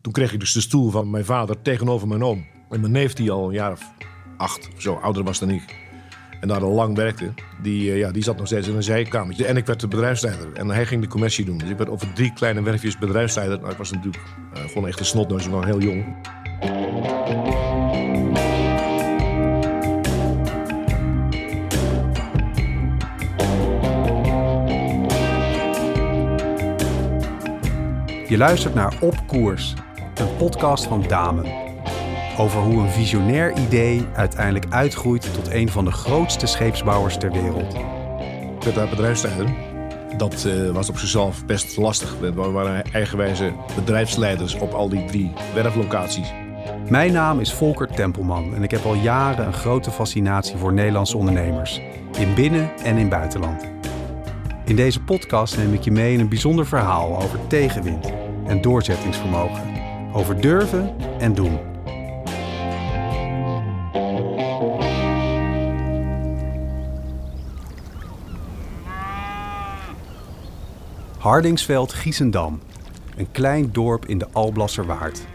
Toen kreeg ik dus de stoel van mijn vader tegenover mijn oom. En mijn neef, die al een jaar of acht of zo ouder was dan ik... en daar al lang werkte, die, eh, ja, die zat nog steeds in een zijkamertje. En ik werd de bedrijfsleider. En hij ging de commissie doen. Dus ik werd over drie kleine werfjes bedrijfsleider. Nou, ik was natuurlijk eh, gewoon echt een snotneus, ik heel jong. Je luistert naar Op Koers, een podcast van Damen. Over hoe een visionair idee uiteindelijk uitgroeit tot een van de grootste scheepsbouwers ter wereld. Werd daar bedrijfsleider. Dat eh, was op zichzelf best lastig. We waren eigenwijze bedrijfsleiders op al die drie werflocaties. Mijn naam is Volker Tempelman en ik heb al jaren een grote fascinatie voor Nederlandse ondernemers. In binnen- en in buitenland. In deze podcast neem ik je mee in een bijzonder verhaal over tegenwind en doorzettingsvermogen. Over durven en doen. Hardingsveld Giesendam, een klein dorp in de Alblasserwaard.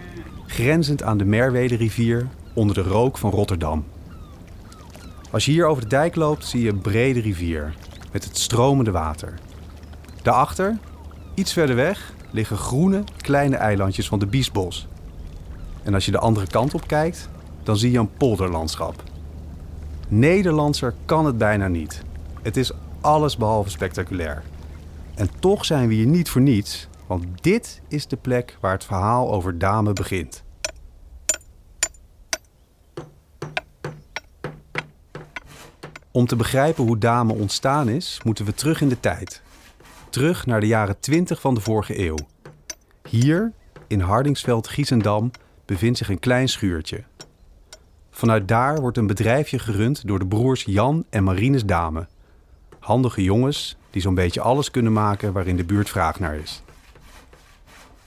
Grenzend aan de Merwede-rivier onder de rook van Rotterdam. Als je hier over de dijk loopt, zie je een brede rivier met het stromende water. Daarachter, iets verder weg, liggen groene kleine eilandjes van de Biesbos. En als je de andere kant op kijkt, dan zie je een polderlandschap. Nederlandser kan het bijna niet. Het is alles behalve spectaculair. En toch zijn we hier niet voor niets, want dit is de plek waar het verhaal over Dame begint. Om te begrijpen hoe Dame ontstaan is, moeten we terug in de tijd. Terug naar de jaren 20 van de vorige eeuw. Hier, in Hardingsveld Giesendam, bevindt zich een klein schuurtje. Vanuit daar wordt een bedrijfje gerund door de broers Jan en Marines Dame. Handige jongens die zo'n beetje alles kunnen maken waarin de buurt vraag naar is.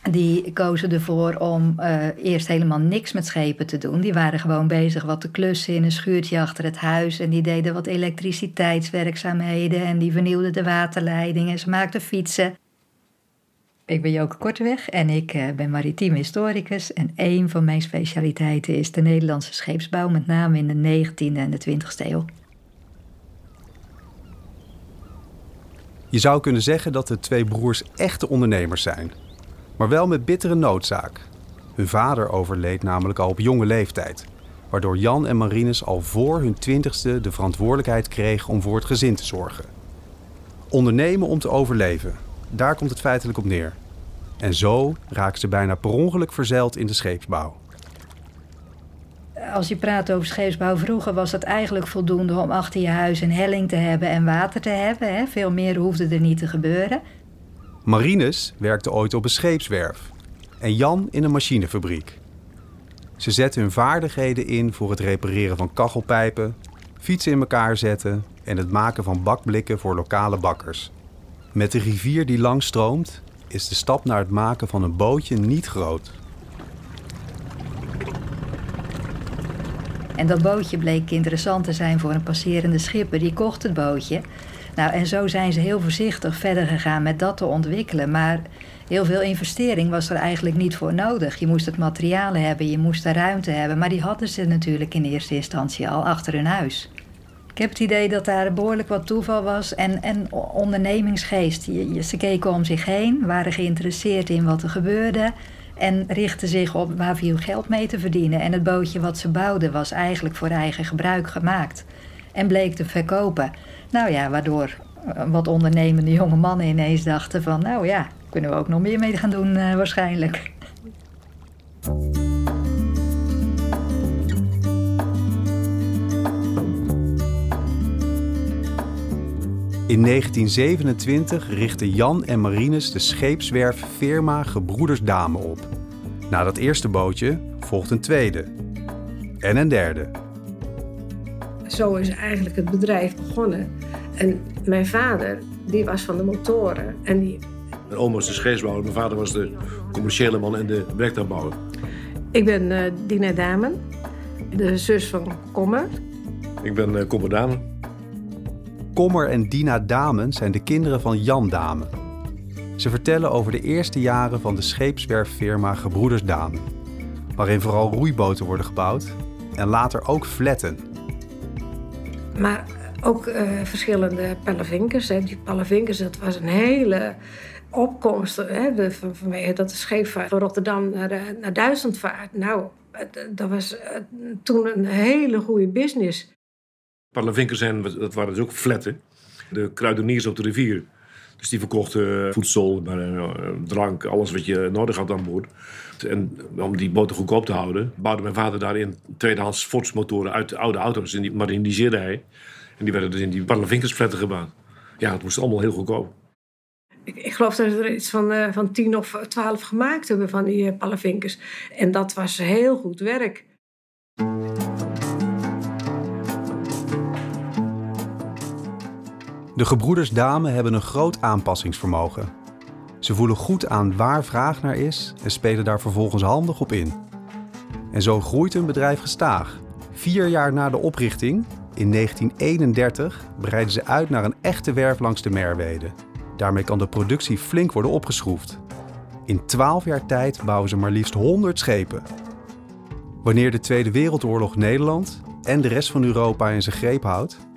Die kozen ervoor om uh, eerst helemaal niks met schepen te doen. Die waren gewoon bezig wat te klussen in een schuurtje achter het huis. En die deden wat elektriciteitswerkzaamheden. En die vernieuwden de waterleidingen. Ze maakten fietsen. Ik ben Joke Korteweg en ik uh, ben maritiem historicus. En een van mijn specialiteiten is de Nederlandse scheepsbouw, met name in de 19e en de 20e eeuw. Je zou kunnen zeggen dat de twee broers echte ondernemers zijn maar wel met bittere noodzaak. Hun vader overleed namelijk al op jonge leeftijd, waardoor Jan en Marinus al voor hun twintigste de verantwoordelijkheid kregen om voor het gezin te zorgen. Ondernemen om te overleven, daar komt het feitelijk op neer. En zo raken ze bijna per ongeluk verzeild in de scheepsbouw. Als je praat over scheepsbouw, vroeger was dat eigenlijk voldoende om achter je huis een helling te hebben en water te hebben. Hè? Veel meer hoefde er niet te gebeuren. Marinus werkte ooit op een scheepswerf en Jan in een machinefabriek. Ze zetten hun vaardigheden in voor het repareren van kachelpijpen, fietsen in elkaar zetten en het maken van bakblikken voor lokale bakkers. Met de rivier die langs stroomt, is de stap naar het maken van een bootje niet groot. En dat bootje bleek interessant te zijn voor een passerende schipper. Die kocht het bootje nou, en zo zijn ze heel voorzichtig verder gegaan met dat te ontwikkelen. Maar heel veel investering was er eigenlijk niet voor nodig. Je moest het materiaal hebben, je moest de ruimte hebben. Maar die hadden ze natuurlijk in eerste instantie al achter hun huis. Ik heb het idee dat daar behoorlijk wat toeval was en, en ondernemingsgeest. Ze keken om zich heen, waren geïnteresseerd in wat er gebeurde en richtten zich op waar viel geld mee te verdienen. En het bootje wat ze bouwden was eigenlijk voor eigen gebruik gemaakt en bleek te verkopen. Nou ja, waardoor eh, wat ondernemende jonge mannen ineens dachten van... nou ja, kunnen we ook nog meer mee gaan doen uh, waarschijnlijk. In 1927 richtten Jan en Marinus de scheepswerf firma Gebroeders Dame op. Na dat eerste bootje volgt een tweede. En een derde zo is eigenlijk het bedrijf begonnen. En mijn vader, die was van de motoren. En die... Mijn oom was de scheepsbouwer, mijn vader was de commerciële man en de werktuigbouwer. Ik ben uh, Dina Damen, de zus van Kommer. Ik ben uh, Kommer Damen. Kommer en Dina Damen zijn de kinderen van Jan Damen. Ze vertellen over de eerste jaren van de scheepswerffirma Gebroeders Daan, waarin vooral roeiboten worden gebouwd en later ook fletten. Maar ook uh, verschillende palavinkers. Hè. Die palavinkers, dat was een hele opkomst hè, van, vanwege dat de scheepvaart van Rotterdam naar, Duitsland vaart. Nou, dat was uh, toen een hele goede business. Palavinkers zijn, dat waren dus ook fletten. De kruideniers op de rivier. Dus die verkochten voedsel, drank, alles wat je nodig had aan boord. En om die boten goedkoop te houden, bouwde mijn vader daarin tweedehands Ford-motoren uit oude auto's. En die moderniseerde hij. En die werden dus in die parlevinkersfletten gebouwd. Ja, het moest allemaal heel goedkoop. Ik, ik geloof dat ze er iets van, uh, van tien of twaalf gemaakt hebben van die uh, En dat was heel goed werk. De gebroeders Dame hebben een groot aanpassingsvermogen. Ze voelen goed aan waar vraag naar is en spelen daar vervolgens handig op in. En zo groeit hun bedrijf gestaag. Vier jaar na de oprichting, in 1931, breiden ze uit naar een echte werf langs de Merwede. Daarmee kan de productie flink worden opgeschroefd. In 12 jaar tijd bouwen ze maar liefst 100 schepen. Wanneer de Tweede Wereldoorlog Nederland en de rest van Europa in zijn greep houdt,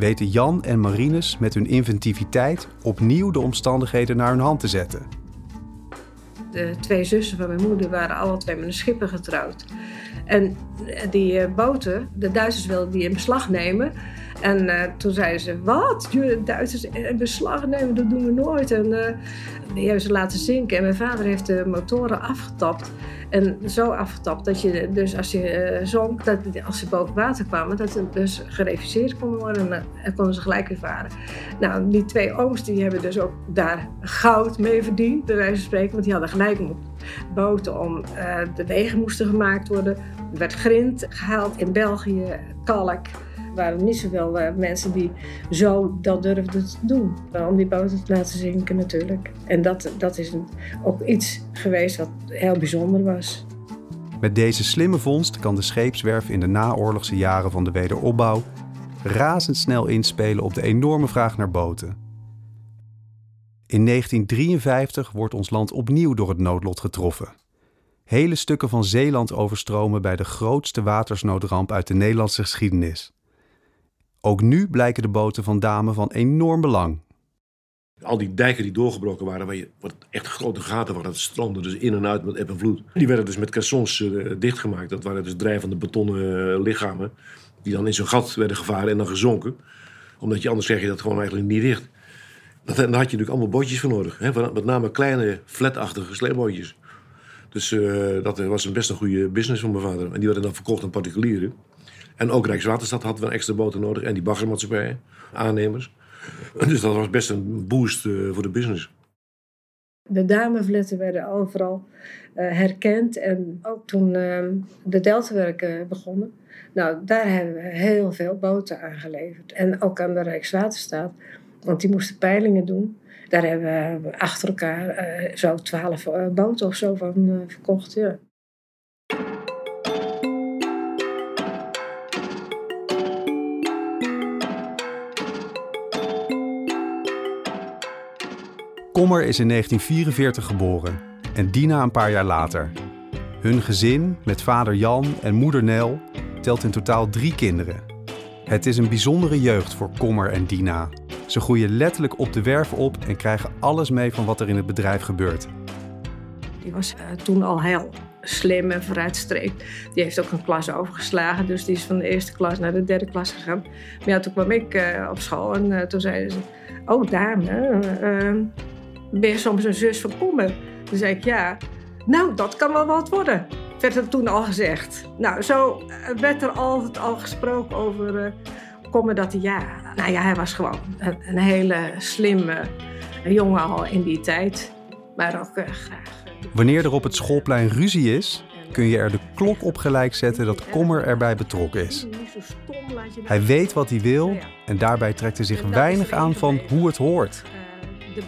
weten Jan en Marinus met hun inventiviteit opnieuw de omstandigheden naar hun hand te zetten. De twee zussen van mijn moeder waren alle twee met een schipper getrouwd. En die eh, boten, de Duitsers wilden die in beslag nemen. En uh, toen zeiden ze, wat? Duitsers in beslag nemen, dat doen we nooit. En uh, die hebben ze laten zinken. En mijn vader heeft de motoren afgetapt. En zo afgetapt dat je dus als je uh, zonk, dat als ze boven water kwamen, dat het dus gereviseerd kon worden en konden ze gelijk weer varen. Nou, die twee ooms die hebben dus ook daar goud mee verdiend, bij wijze van spreken, want die hadden gelijk op boten om de wegen moesten gemaakt worden. Er werd grind gehaald in België, kalk. Er waren niet zoveel uh, mensen die zo dat durfden te doen. Om die boten te laten zinken natuurlijk. En dat, dat is ook iets geweest wat heel bijzonder was. Met deze slimme vondst kan de scheepswerf in de naoorlogse jaren van de wederopbouw razendsnel inspelen op de enorme vraag naar boten. In 1953 wordt ons land opnieuw door het noodlot getroffen. Hele stukken van Zeeland overstromen bij de grootste watersnoodramp uit de Nederlandse geschiedenis. Ook nu blijken de boten van Dame van enorm belang. Al die dijken die doorgebroken waren, waar je, wat echt grote gaten waren, dat stroomde dus in en uit met eb en vloed. Die werden dus met caissons uh, dichtgemaakt. Dat waren dus drijvende betonnen uh, lichamen, die dan in zo'n gat werden gevaren en dan gezonken. Omdat je anders zeg je dat gewoon eigenlijk niet dicht. Dat, daar had je natuurlijk allemaal bootjes voor nodig. Hè? Met name kleine, flatachtige sleepbootjes. Dus uh, dat was een best een goede business van mijn vader. En die werden dan verkocht aan particulieren. En ook Rijkswaterstaat had wel extra boten nodig. En die baggermaatschappijen, aannemers. Dus dat was best een boost uh, voor de business. De damevletten werden overal uh, herkend. En ook toen uh, de deltawerken begonnen. Nou, daar hebben we heel veel boten aangeleverd. En ook aan de Rijkswaterstaat. Want die moesten peilingen doen. Daar hebben we achter elkaar uh, zo twaalf boten of zo van verkocht. Ja. Kommer is in 1944 geboren en Dina een paar jaar later. Hun gezin, met vader Jan en moeder Nel, telt in totaal drie kinderen. Het is een bijzondere jeugd voor Kommer en Dina. Ze groeien letterlijk op de werf op en krijgen alles mee van wat er in het bedrijf gebeurt. Die was uh, toen al heel slim en vooruitstreekt. Die heeft ook een klas overgeslagen, dus die is van de eerste klas naar de derde klas gegaan. Maar ja, toen kwam ik uh, op school en uh, toen zeiden ze: Oh, dame, ben soms een zus van Kommer? Toen zei ik ja. Nou, dat kan wel wat worden, werd er toen al gezegd. Nou, zo werd er altijd al gesproken over uh, Kommer dat hij ja. Nou ja, hij was gewoon een, een hele slimme jongen al in die tijd. Maar ook uh, graag. Wanneer er op het schoolplein ruzie is, kun je er de klok op gelijk zetten dat Kommer erbij betrokken is. Hij weet wat hij wil en daarbij trekt hij zich weinig aan van hoe het hoort.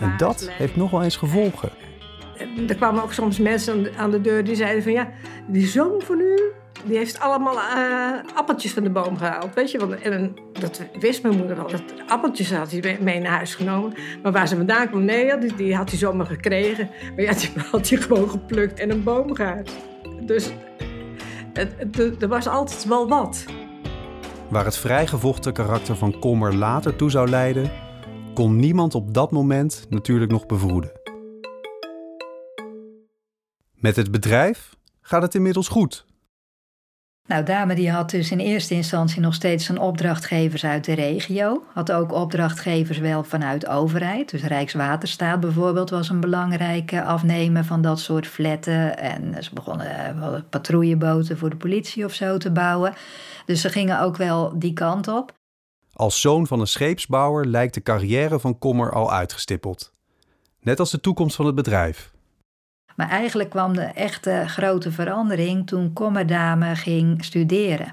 En dat heeft nog wel eens gevolgen. Er kwamen ook soms mensen aan de deur die zeiden van ja, die zoon van u, die heeft allemaal uh, appeltjes van de boom gehaald. Weet je, want, en dat wist mijn moeder wel. Dat appeltjes had hij mee naar huis genomen. Maar waar ze vandaan kwam, nee, die, die had hij zomaar gekregen. Maar ja, die had hij gewoon geplukt en een boom gehaald. Dus er was altijd wel wat. Waar het vrijgevochten karakter van Kommer later toe zou leiden, kon niemand op dat moment natuurlijk nog bevroeden. Met het bedrijf gaat het inmiddels goed. Nou, Dame die had dus in eerste instantie nog steeds zijn opdrachtgevers uit de regio. Had ook opdrachtgevers wel vanuit overheid. Dus Rijkswaterstaat bijvoorbeeld was een belangrijke afnemer van dat soort fletten. En ze begonnen eh, patrouilleboten voor de politie of zo te bouwen. Dus ze gingen ook wel die kant op. Als zoon van een scheepsbouwer lijkt de carrière van Kommer al uitgestippeld. Net als de toekomst van het bedrijf. Maar eigenlijk kwam de echte grote verandering toen Kommerdame ging studeren.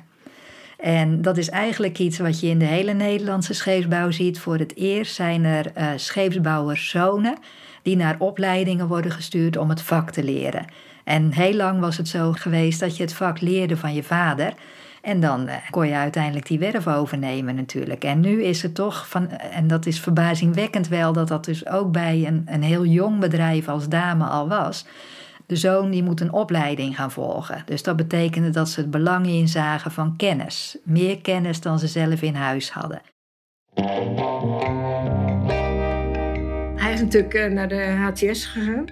En dat is eigenlijk iets wat je in de hele Nederlandse scheepsbouw ziet. Voor het eerst zijn er uh, scheepsbouwerszonen die naar opleidingen worden gestuurd om het vak te leren. En heel lang was het zo geweest dat je het vak leerde van je vader. En dan eh, kon je uiteindelijk die werf overnemen natuurlijk. En nu is het toch van, en dat is verbazingwekkend wel, dat dat dus ook bij een, een heel jong bedrijf als dame al was. De zoon die moet een opleiding gaan volgen. Dus dat betekende dat ze het belang inzagen van kennis. Meer kennis dan ze zelf in huis hadden. Hij is natuurlijk eh, naar de HTS gegaan,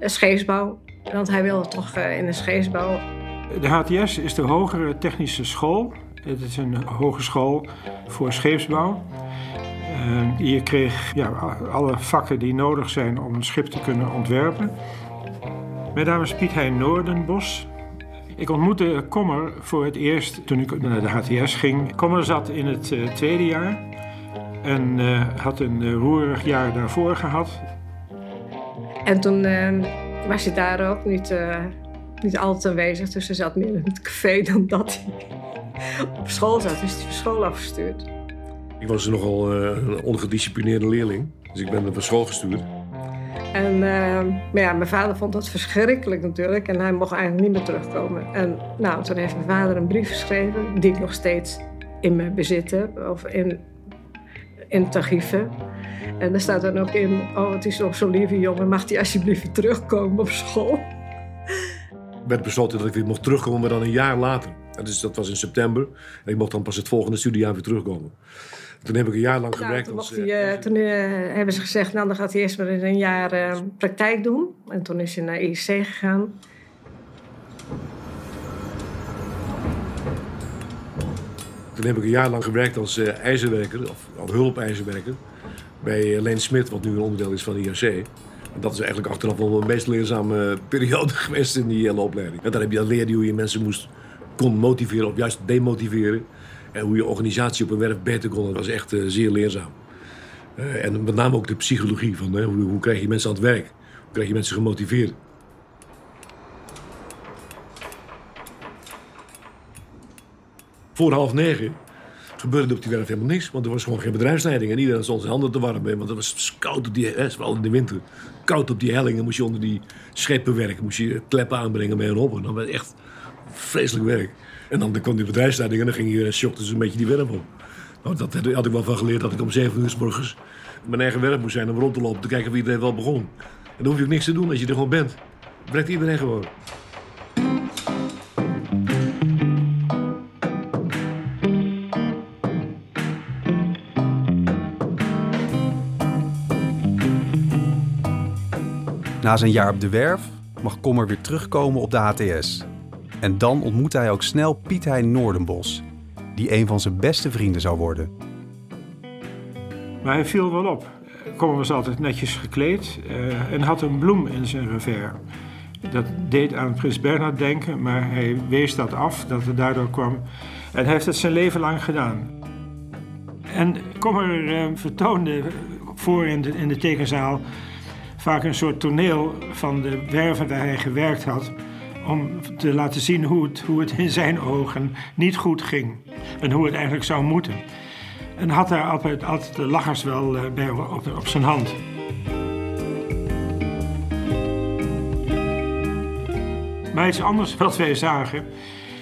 scheepsbouw. Want hij wilde toch eh, in de scheepsbouw de HTS is de Hogere Technische School. Het is een hogeschool voor scheepsbouw. Uh, je kreeg ja, alle vakken die nodig zijn om een schip te kunnen ontwerpen. Mijn naam is Piet Hein Noordenbos. Ik ontmoette Kommer voor het eerst toen ik naar de HTS ging. Kommer zat in het uh, tweede jaar en uh, had een roerig jaar daarvoor gehad. En toen was je daar ook niet niet altijd aanwezig. Dus hij zat meer in het café dan dat hij op school zat. Dus hij van school afgestuurd. Ik was nogal uh, een ongedisciplineerde leerling. Dus ik ben van school gestuurd. En, uh, maar ja, mijn vader vond dat verschrikkelijk natuurlijk. En hij mocht eigenlijk niet meer terugkomen. En nou, toen heeft mijn vader een brief geschreven... die ik nog steeds in mijn bezit heb. Of in, in het. En daar staat dan ook in... oh, het is nog zo'n lieve jongen. Mag hij alsjeblieft terugkomen op school? Werd besloten dat ik weer mocht terugkomen, maar dan een jaar later. Dus dat was in september. En ik mocht dan pas het volgende studiejaar weer terugkomen. Toen heb ik een jaar lang nou, gewerkt. toen, als, hij, uh, toen uh, hebben ze gezegd, nou dan gaat hij eerst maar een jaar uh, praktijk doen. En toen is hij naar IC gegaan. Toen heb ik een jaar lang gewerkt als ijzerwerker, of als hulpijzerwerker. Bij Leen Smit, wat nu een onderdeel is van IRC dat is eigenlijk achteraf wel een meest leerzame periode geweest in die hele opleiding. En daar heb je leerde hoe je mensen moest kon motiveren of juist demotiveren. En hoe je organisatie op een werf beter kon. Dat was echt uh, zeer leerzaam. Uh, en met name ook de psychologie van hoe, hoe krijg je mensen aan het werk? Hoe krijg je mensen gemotiveerd? Voor half negen gebeurde op die werf helemaal niks. Want er was gewoon geen bedrijfsleiding. En iedereen stond zijn handen te warmen. Want het was koud op die, hè, vooral in de winter. Koud op die hellingen moest je onder die schepen werken. Moest je kleppen aanbrengen bij een hopper. Dan was echt vreselijk werk. En dan kwam die bedrijfsleiding en dan ging je shockte dus een beetje die werf op. Nou, dat had ik wel van geleerd dat ik om zeven uur s morgens mijn eigen werk moest zijn om rond te lopen. Te kijken wie iedereen wel begon. En dan hoef je ook niks te doen als je er gewoon bent. Brengt iedereen gewoon. Na zijn jaar op de werf mag Kommer weer terugkomen op de HTS. En dan ontmoet hij ook snel Piet Hein Noordenbos, die een van zijn beste vrienden zou worden. Maar hij viel wel op. Kommer was altijd netjes gekleed uh, en had een bloem in zijn revers. Dat deed aan Prins Bernhard denken, maar hij wees dat af, dat het daardoor kwam. En hij heeft het zijn leven lang gedaan. En Kommer uh, vertoonde voor in de, in de tekenzaal vaak een soort toneel van de werven waar hij gewerkt had. Om te laten zien hoe het, hoe het in zijn ogen niet goed ging. En hoe het eigenlijk zou moeten. En had daar altijd, altijd de lachers wel eh, bij op, op zijn hand. Maar iets anders wat wij zagen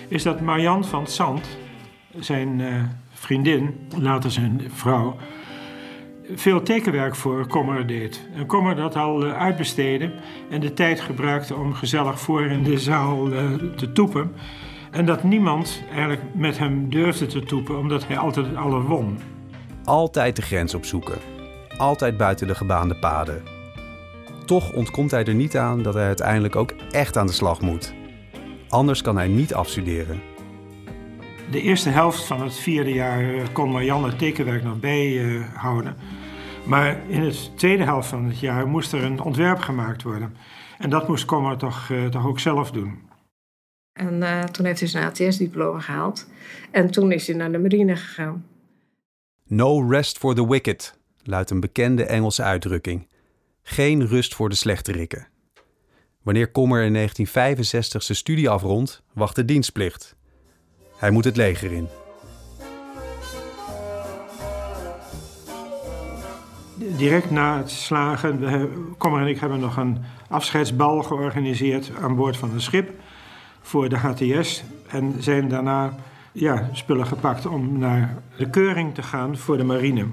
is dat Marianne van Zand, zijn uh, vriendin, later zijn vrouw, veel tekenwerk voor Kommer deed. En Kommer dat al uh, uitbesteedde en de tijd gebruikte om gezellig voor in de zaal uh, te toepen. En dat niemand eigenlijk met hem durfde te toepen, omdat hij altijd alle won. Altijd de grens opzoeken. Altijd buiten de gebaande paden. Toch ontkomt hij er niet aan dat hij uiteindelijk ook echt aan de slag moet. Anders kan hij niet afstuderen. De eerste helft van het vierde jaar eh, kon Marianne het tekenwerk nog bijhouden. Maar in het tweede helft van het jaar moest er een ontwerp gemaakt worden. En dat moest Kommer toch, uh, toch ook zelf doen. En uh, toen heeft hij zijn ATS-diploma gehaald. En toen is hij naar de marine gegaan. No rest for the wicked, luidt een bekende Engelse uitdrukking. Geen rust voor de slechterikken. Wanneer Kommer in 1965 zijn studie afrondt, wacht de dienstplicht. Hij moet het leger in. Direct na het slagen, Kommer en ik hebben nog een afscheidsbal georganiseerd aan boord van een schip voor de HTS. En zijn daarna ja, spullen gepakt om naar de keuring te gaan voor de marine.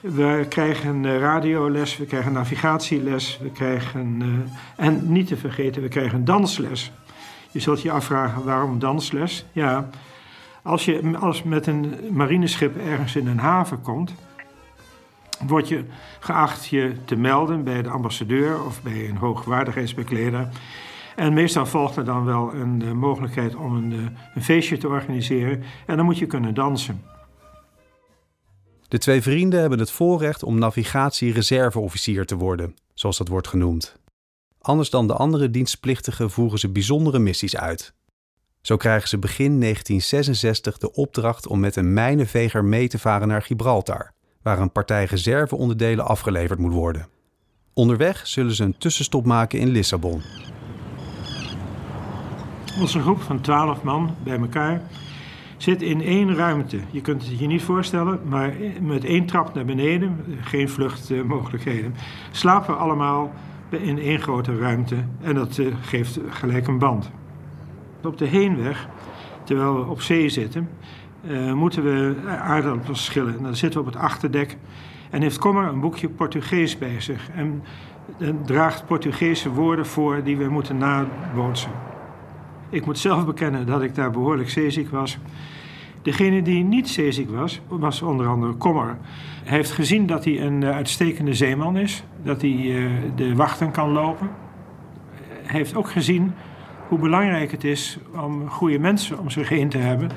We krijgen radioles, we krijgen navigatieles, we krijgen, uh, en niet te vergeten, we krijgen dansles. Je zult je afvragen waarom dansles? Ja, als je als met een marineschip ergens in een haven komt, word je geacht je te melden bij de ambassadeur of bij een hoogwaardigheidsbekleder. En meestal volgt er dan wel een uh, mogelijkheid om een, uh, een feestje te organiseren en dan moet je kunnen dansen. De twee vrienden hebben het voorrecht om navigatie-reserveofficier te worden, zoals dat wordt genoemd. Anders dan de andere dienstplichtigen voeren ze bijzondere missies uit. Zo krijgen ze begin 1966 de opdracht om met een mijnenveger mee te varen naar Gibraltar, waar een partij reserveonderdelen afgeleverd moet worden. Onderweg zullen ze een tussenstop maken in Lissabon. Onze groep van twaalf man bij elkaar zit in één ruimte. Je kunt het je niet voorstellen, maar met één trap naar beneden, geen vluchtmogelijkheden, slapen we allemaal in één grote ruimte en dat uh, geeft gelijk een band. Op de heenweg, terwijl we op zee zitten, uh, moeten we aardappels schillen. Dan zitten we op het achterdek en heeft Kommer een boekje Portugees bij zich en, draagt Portugese woorden voor die we moeten nabootsen. Ik moet zelf bekennen dat ik daar behoorlijk zeeziek was. Degene die niet zeeziek was, was onder andere Kommer. Hij heeft gezien dat hij een uitstekende zeeman is, dat hij uh, de wachten kan lopen. Hij heeft ook gezien hoe belangrijk het is om goede mensen om zich heen te hebben.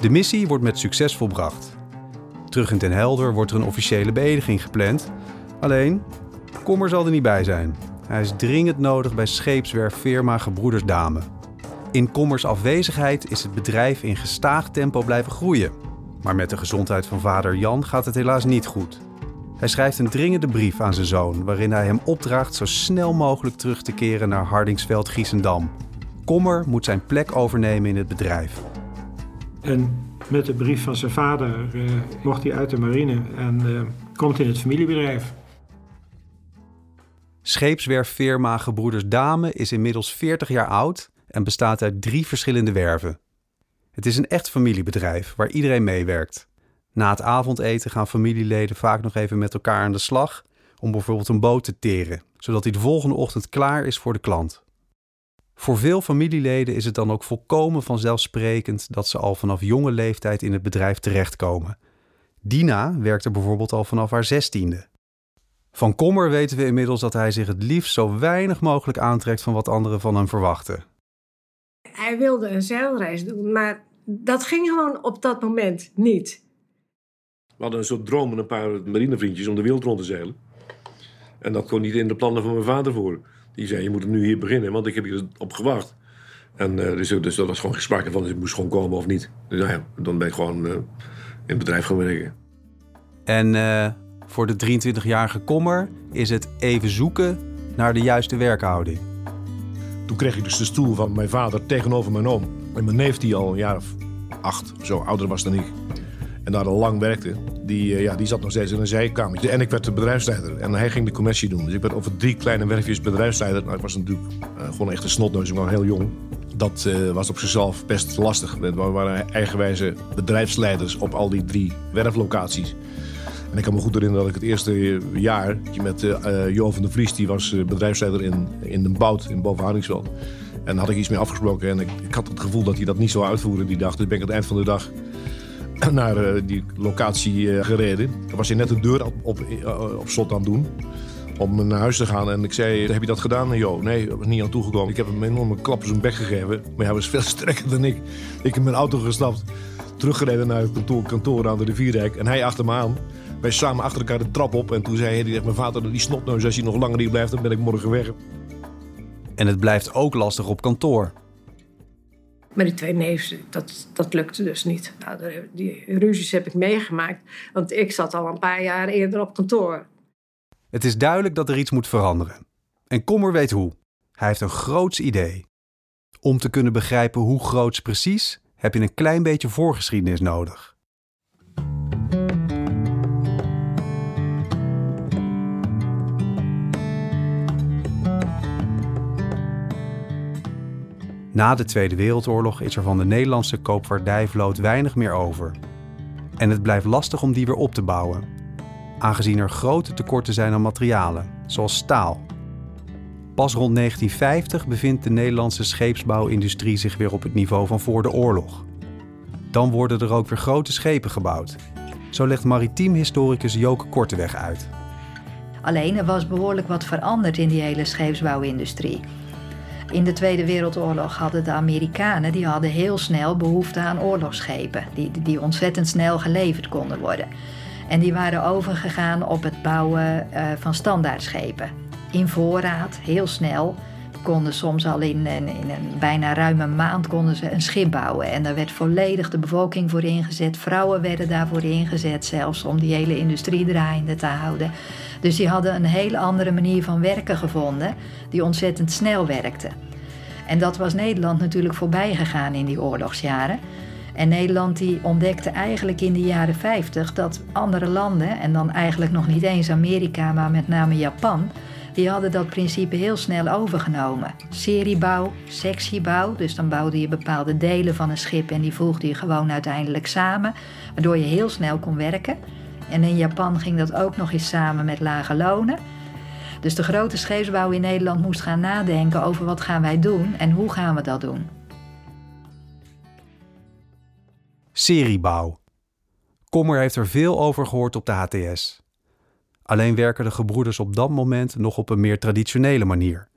De missie wordt met succes volbracht. Terug in Den Helder wordt er een officiële beëdiging gepland. Alleen, Kommer zal er niet bij zijn. Hij is dringend nodig bij scheepswerf firma Gebroeders Dame. In Kommers afwezigheid is het bedrijf in gestaag tempo blijven groeien. Maar met de gezondheid van vader Jan gaat het helaas niet goed. Hij schrijft een dringende brief aan zijn zoon waarin hij hem opdraagt zo snel mogelijk terug te keren naar Hardingsveld-Giessendam. Kommer moet zijn plek overnemen in het bedrijf. En met de brief van zijn vader uh, mocht hij uit de marine en uh, komt in het familiebedrijf. Scheepswerffirma Gebroeders Dame is inmiddels 40 jaar oud en bestaat uit drie verschillende werven. Het is een echt familiebedrijf waar iedereen meewerkt. Na het avondeten gaan familieleden vaak nog even met elkaar aan de slag om bijvoorbeeld een boot te teren, zodat die de volgende ochtend klaar is voor de klant. Voor veel familieleden is het dan ook volkomen vanzelfsprekend dat ze al vanaf jonge leeftijd in het bedrijf terechtkomen. Dina werkte bijvoorbeeld al vanaf haar zestiende. Van Kommer weten we inmiddels dat hij zich het liefst zo weinig mogelijk aantrekt van wat anderen van hem verwachten. Hij wilde een zeilreis doen, maar dat ging gewoon op dat moment niet. We hadden een soort droom met een paar marinevriendjes om de wereld rond te zeilen. En dat kon niet in de plannen van mijn vader voor. Die zei, je moet nu hier beginnen, want ik heb hier op gewacht. En uh, dus, dus dat was gewoon gesproken van, ik moest gewoon komen of niet. Dus nou ja, dan ben ik gewoon uh, in het bedrijf gaan werken. En uh, voor de 23-jarige Kommer is het even zoeken naar de juiste werkhouding. Toen kreeg ik dus de stoel van mijn vader tegenover mijn oom. En mijn neef, die al een jaar of acht, zo ouder was dan ik, en daar al lang werkte, die, eh, ja, die zat nog steeds in een zijkamertje. En ik werd de bedrijfsleider. En hij ging de commissie doen. Dus ik werd over drie kleine werfjes bedrijfsleider. Nou, ik was natuurlijk uh, gewoon echt een snotneus. Ik was heel jong. Dat uh, was op zichzelf best lastig. We waren eigenwijze bedrijfsleiders op al die drie werflocaties. En ik kan me goed herinneren dat ik het eerste jaar met Jo van der Vries, die was bedrijfsleider in, in Den Bout in Boven En daar had ik iets mee afgesproken en ik, ik, had het gevoel dat hij dat niet zou uitvoeren die dag. Dus ben ik aan het eind van de dag naar uh, die locatie uh, gereden. Er was hij net de deur op, op, op slot aan doen om naar huis te gaan. En ik zei, heb je dat gedaan? Jo, nee, ik was niet aan toegekomen. Ik heb hem een enorme klap op zijn bek gegeven. Maar hij was veel sterker dan ik. Ik heb mijn auto gestapt, teruggereden naar het kantoor, kantoor aan de rivierrijk. En hij achter me aan. Wij samen achter elkaar de trap op. En toen zei hij, mijn vader, die snotneus, als je nog langer hier blijft, dan ben ik morgen weg. En het blijft ook lastig op kantoor. Maar die twee neefs, dat, dat lukte dus niet. Nou, die ruzies heb ik meegemaakt, want ik zat al een paar jaar eerder op kantoor. Het is duidelijk dat er iets moet veranderen. En Kommer weet hoe. Hij heeft een groots idee. Om te kunnen begrijpen hoe groots precies, heb je een klein beetje voorgeschiedenis nodig. Na de Tweede Wereldoorlog is er van de Nederlandse koopvaardijvloot weinig meer over. En het blijft lastig om die weer op te bouwen, aangezien er grote tekorten zijn aan materialen, zoals staal. Pas rond 1950 bevindt de Nederlandse scheepsbouwindustrie zich weer op het niveau van voor de oorlog. Dan worden er ook weer grote schepen gebouwd. Zo legt maritiem historicus Joke Korteweg uit. Alleen er was behoorlijk wat veranderd in die hele scheepsbouwindustrie. In de Tweede Wereldoorlog hadden de Amerikanen die hadden heel snel behoefte aan oorlogsschepen, die, die ontzettend snel geleverd konden worden. En die waren overgegaan op het bouwen uh, van standaardschepen. In voorraad, heel snel. Konden soms al in, in, in, een bijna ruime maand konden ze een schip bouwen. En daar werd volledig de bevolking voor ingezet. Vrouwen werden daarvoor ingezet, zelfs om die hele industrie draaiende te houden. Dus die hadden een hele andere manier van werken gevonden, die ontzettend snel werkte. En dat was Nederland natuurlijk voorbij gegaan in die oorlogsjaren. En Nederland die ontdekte eigenlijk in de jaren 50 dat andere landen, en dan eigenlijk nog niet eens Amerika, maar met name Japan, die hadden dat principe heel snel overgenomen. Seriebouw, sectiebouw, dus dan bouwde je bepaalde delen van een schip en die voegde je gewoon uiteindelijk samen, waardoor je heel snel kon werken. En in Japan ging dat ook nog eens samen met lage lonen. Dus de grote scheepsbouw in Nederland moest gaan nadenken over wat gaan wij doen en hoe gaan we dat doen. Seriebouw. Kommer heeft er veel over gehoord op de HTS. Alleen werken de gebroeders op dat moment nog op een meer traditionele manier.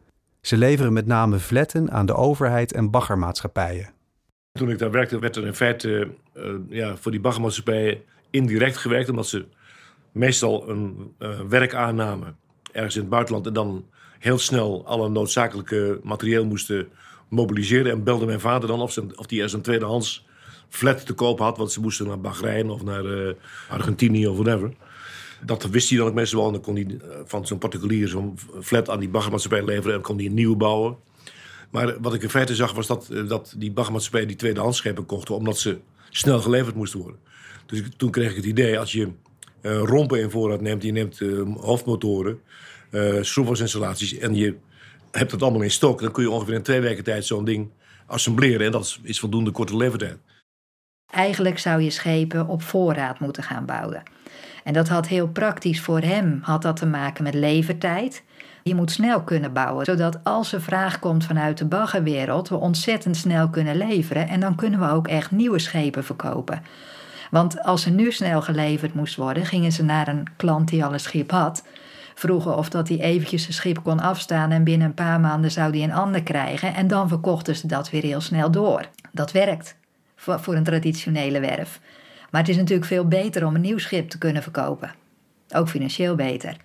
Ze leveren met name vletten aan de overheid en baggermaatschappijen. Toen ik daar werkte, werd er in feite uh, ja, voor die baggermaatschappijen indirect gewerkt, omdat ze meestal een uh, werk aannamen ergens in het buitenland en dan heel snel alle noodzakelijke materieel moesten mobiliseren. En belde mijn vader dan of, ze, of die ergens een tweedehands flat te koop had, want ze moesten naar Bahrein of naar uh, Argentinië of whatever. Dat wist hij dan ook meestal wel. En dan kon hij eh, van zo'n particulier zo'n flat aan die baggermaatschappij leveren en kon hij een nieuwe bouwen. Maar wat ik in feite zag was dat, dat die baggermaatschappij die tweedehands schepen kochten, omdat ze snel geleverd moesten worden. Dus toen kreeg ik het idee, als je uh, rompen in voorraad neemt, je neemt hoofdmotoren, uh, en je hebt het allemaal in stok, dan kun je ongeveer in twee weken tijd zo'n ding assembleren. En dat is voldoende korte levertijd. Eigenlijk zou je schepen op voorraad moeten gaan bouwen. En dat had heel praktisch voor hem had dat te maken met levertijd. Je moet snel kunnen bouwen, zodat als er vraag komt vanuit de baggerwereld, we ontzettend snel kunnen leveren en dan kunnen we ook echt nieuwe schepen verkopen. Want als er nu snel geleverd moest worden, gingen ze naar een klant die al een schip had. Vroegen of dat hij eventjes zijn schip kon afstaan en binnen een paar maanden zou hij een ander krijgen. En dan verkochten ze dat weer heel snel door. Dat werkt voor een traditionele werf. Maar het is natuurlijk veel beter om een nieuw schip te kunnen verkopen. Ook financieel beter.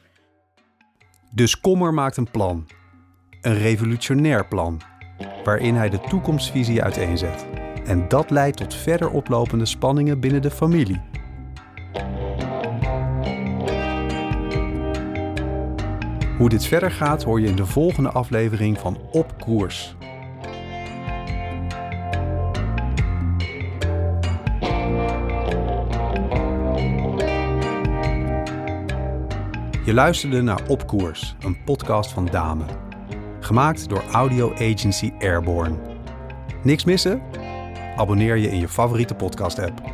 Dus Kommer maakt een plan. Een revolutionair plan. Waarin hij de toekomstvisie uiteenzet. En dat leidt tot verder oplopende spanningen binnen de familie. Hoe dit verder gaat hoor je in de volgende aflevering van Op Koers. Je luisterde naar Op Koers, een podcast van Dame. Gemaakt door audio agency Airborne. Niks missen? Abonneer je in je favoriete podcast-app.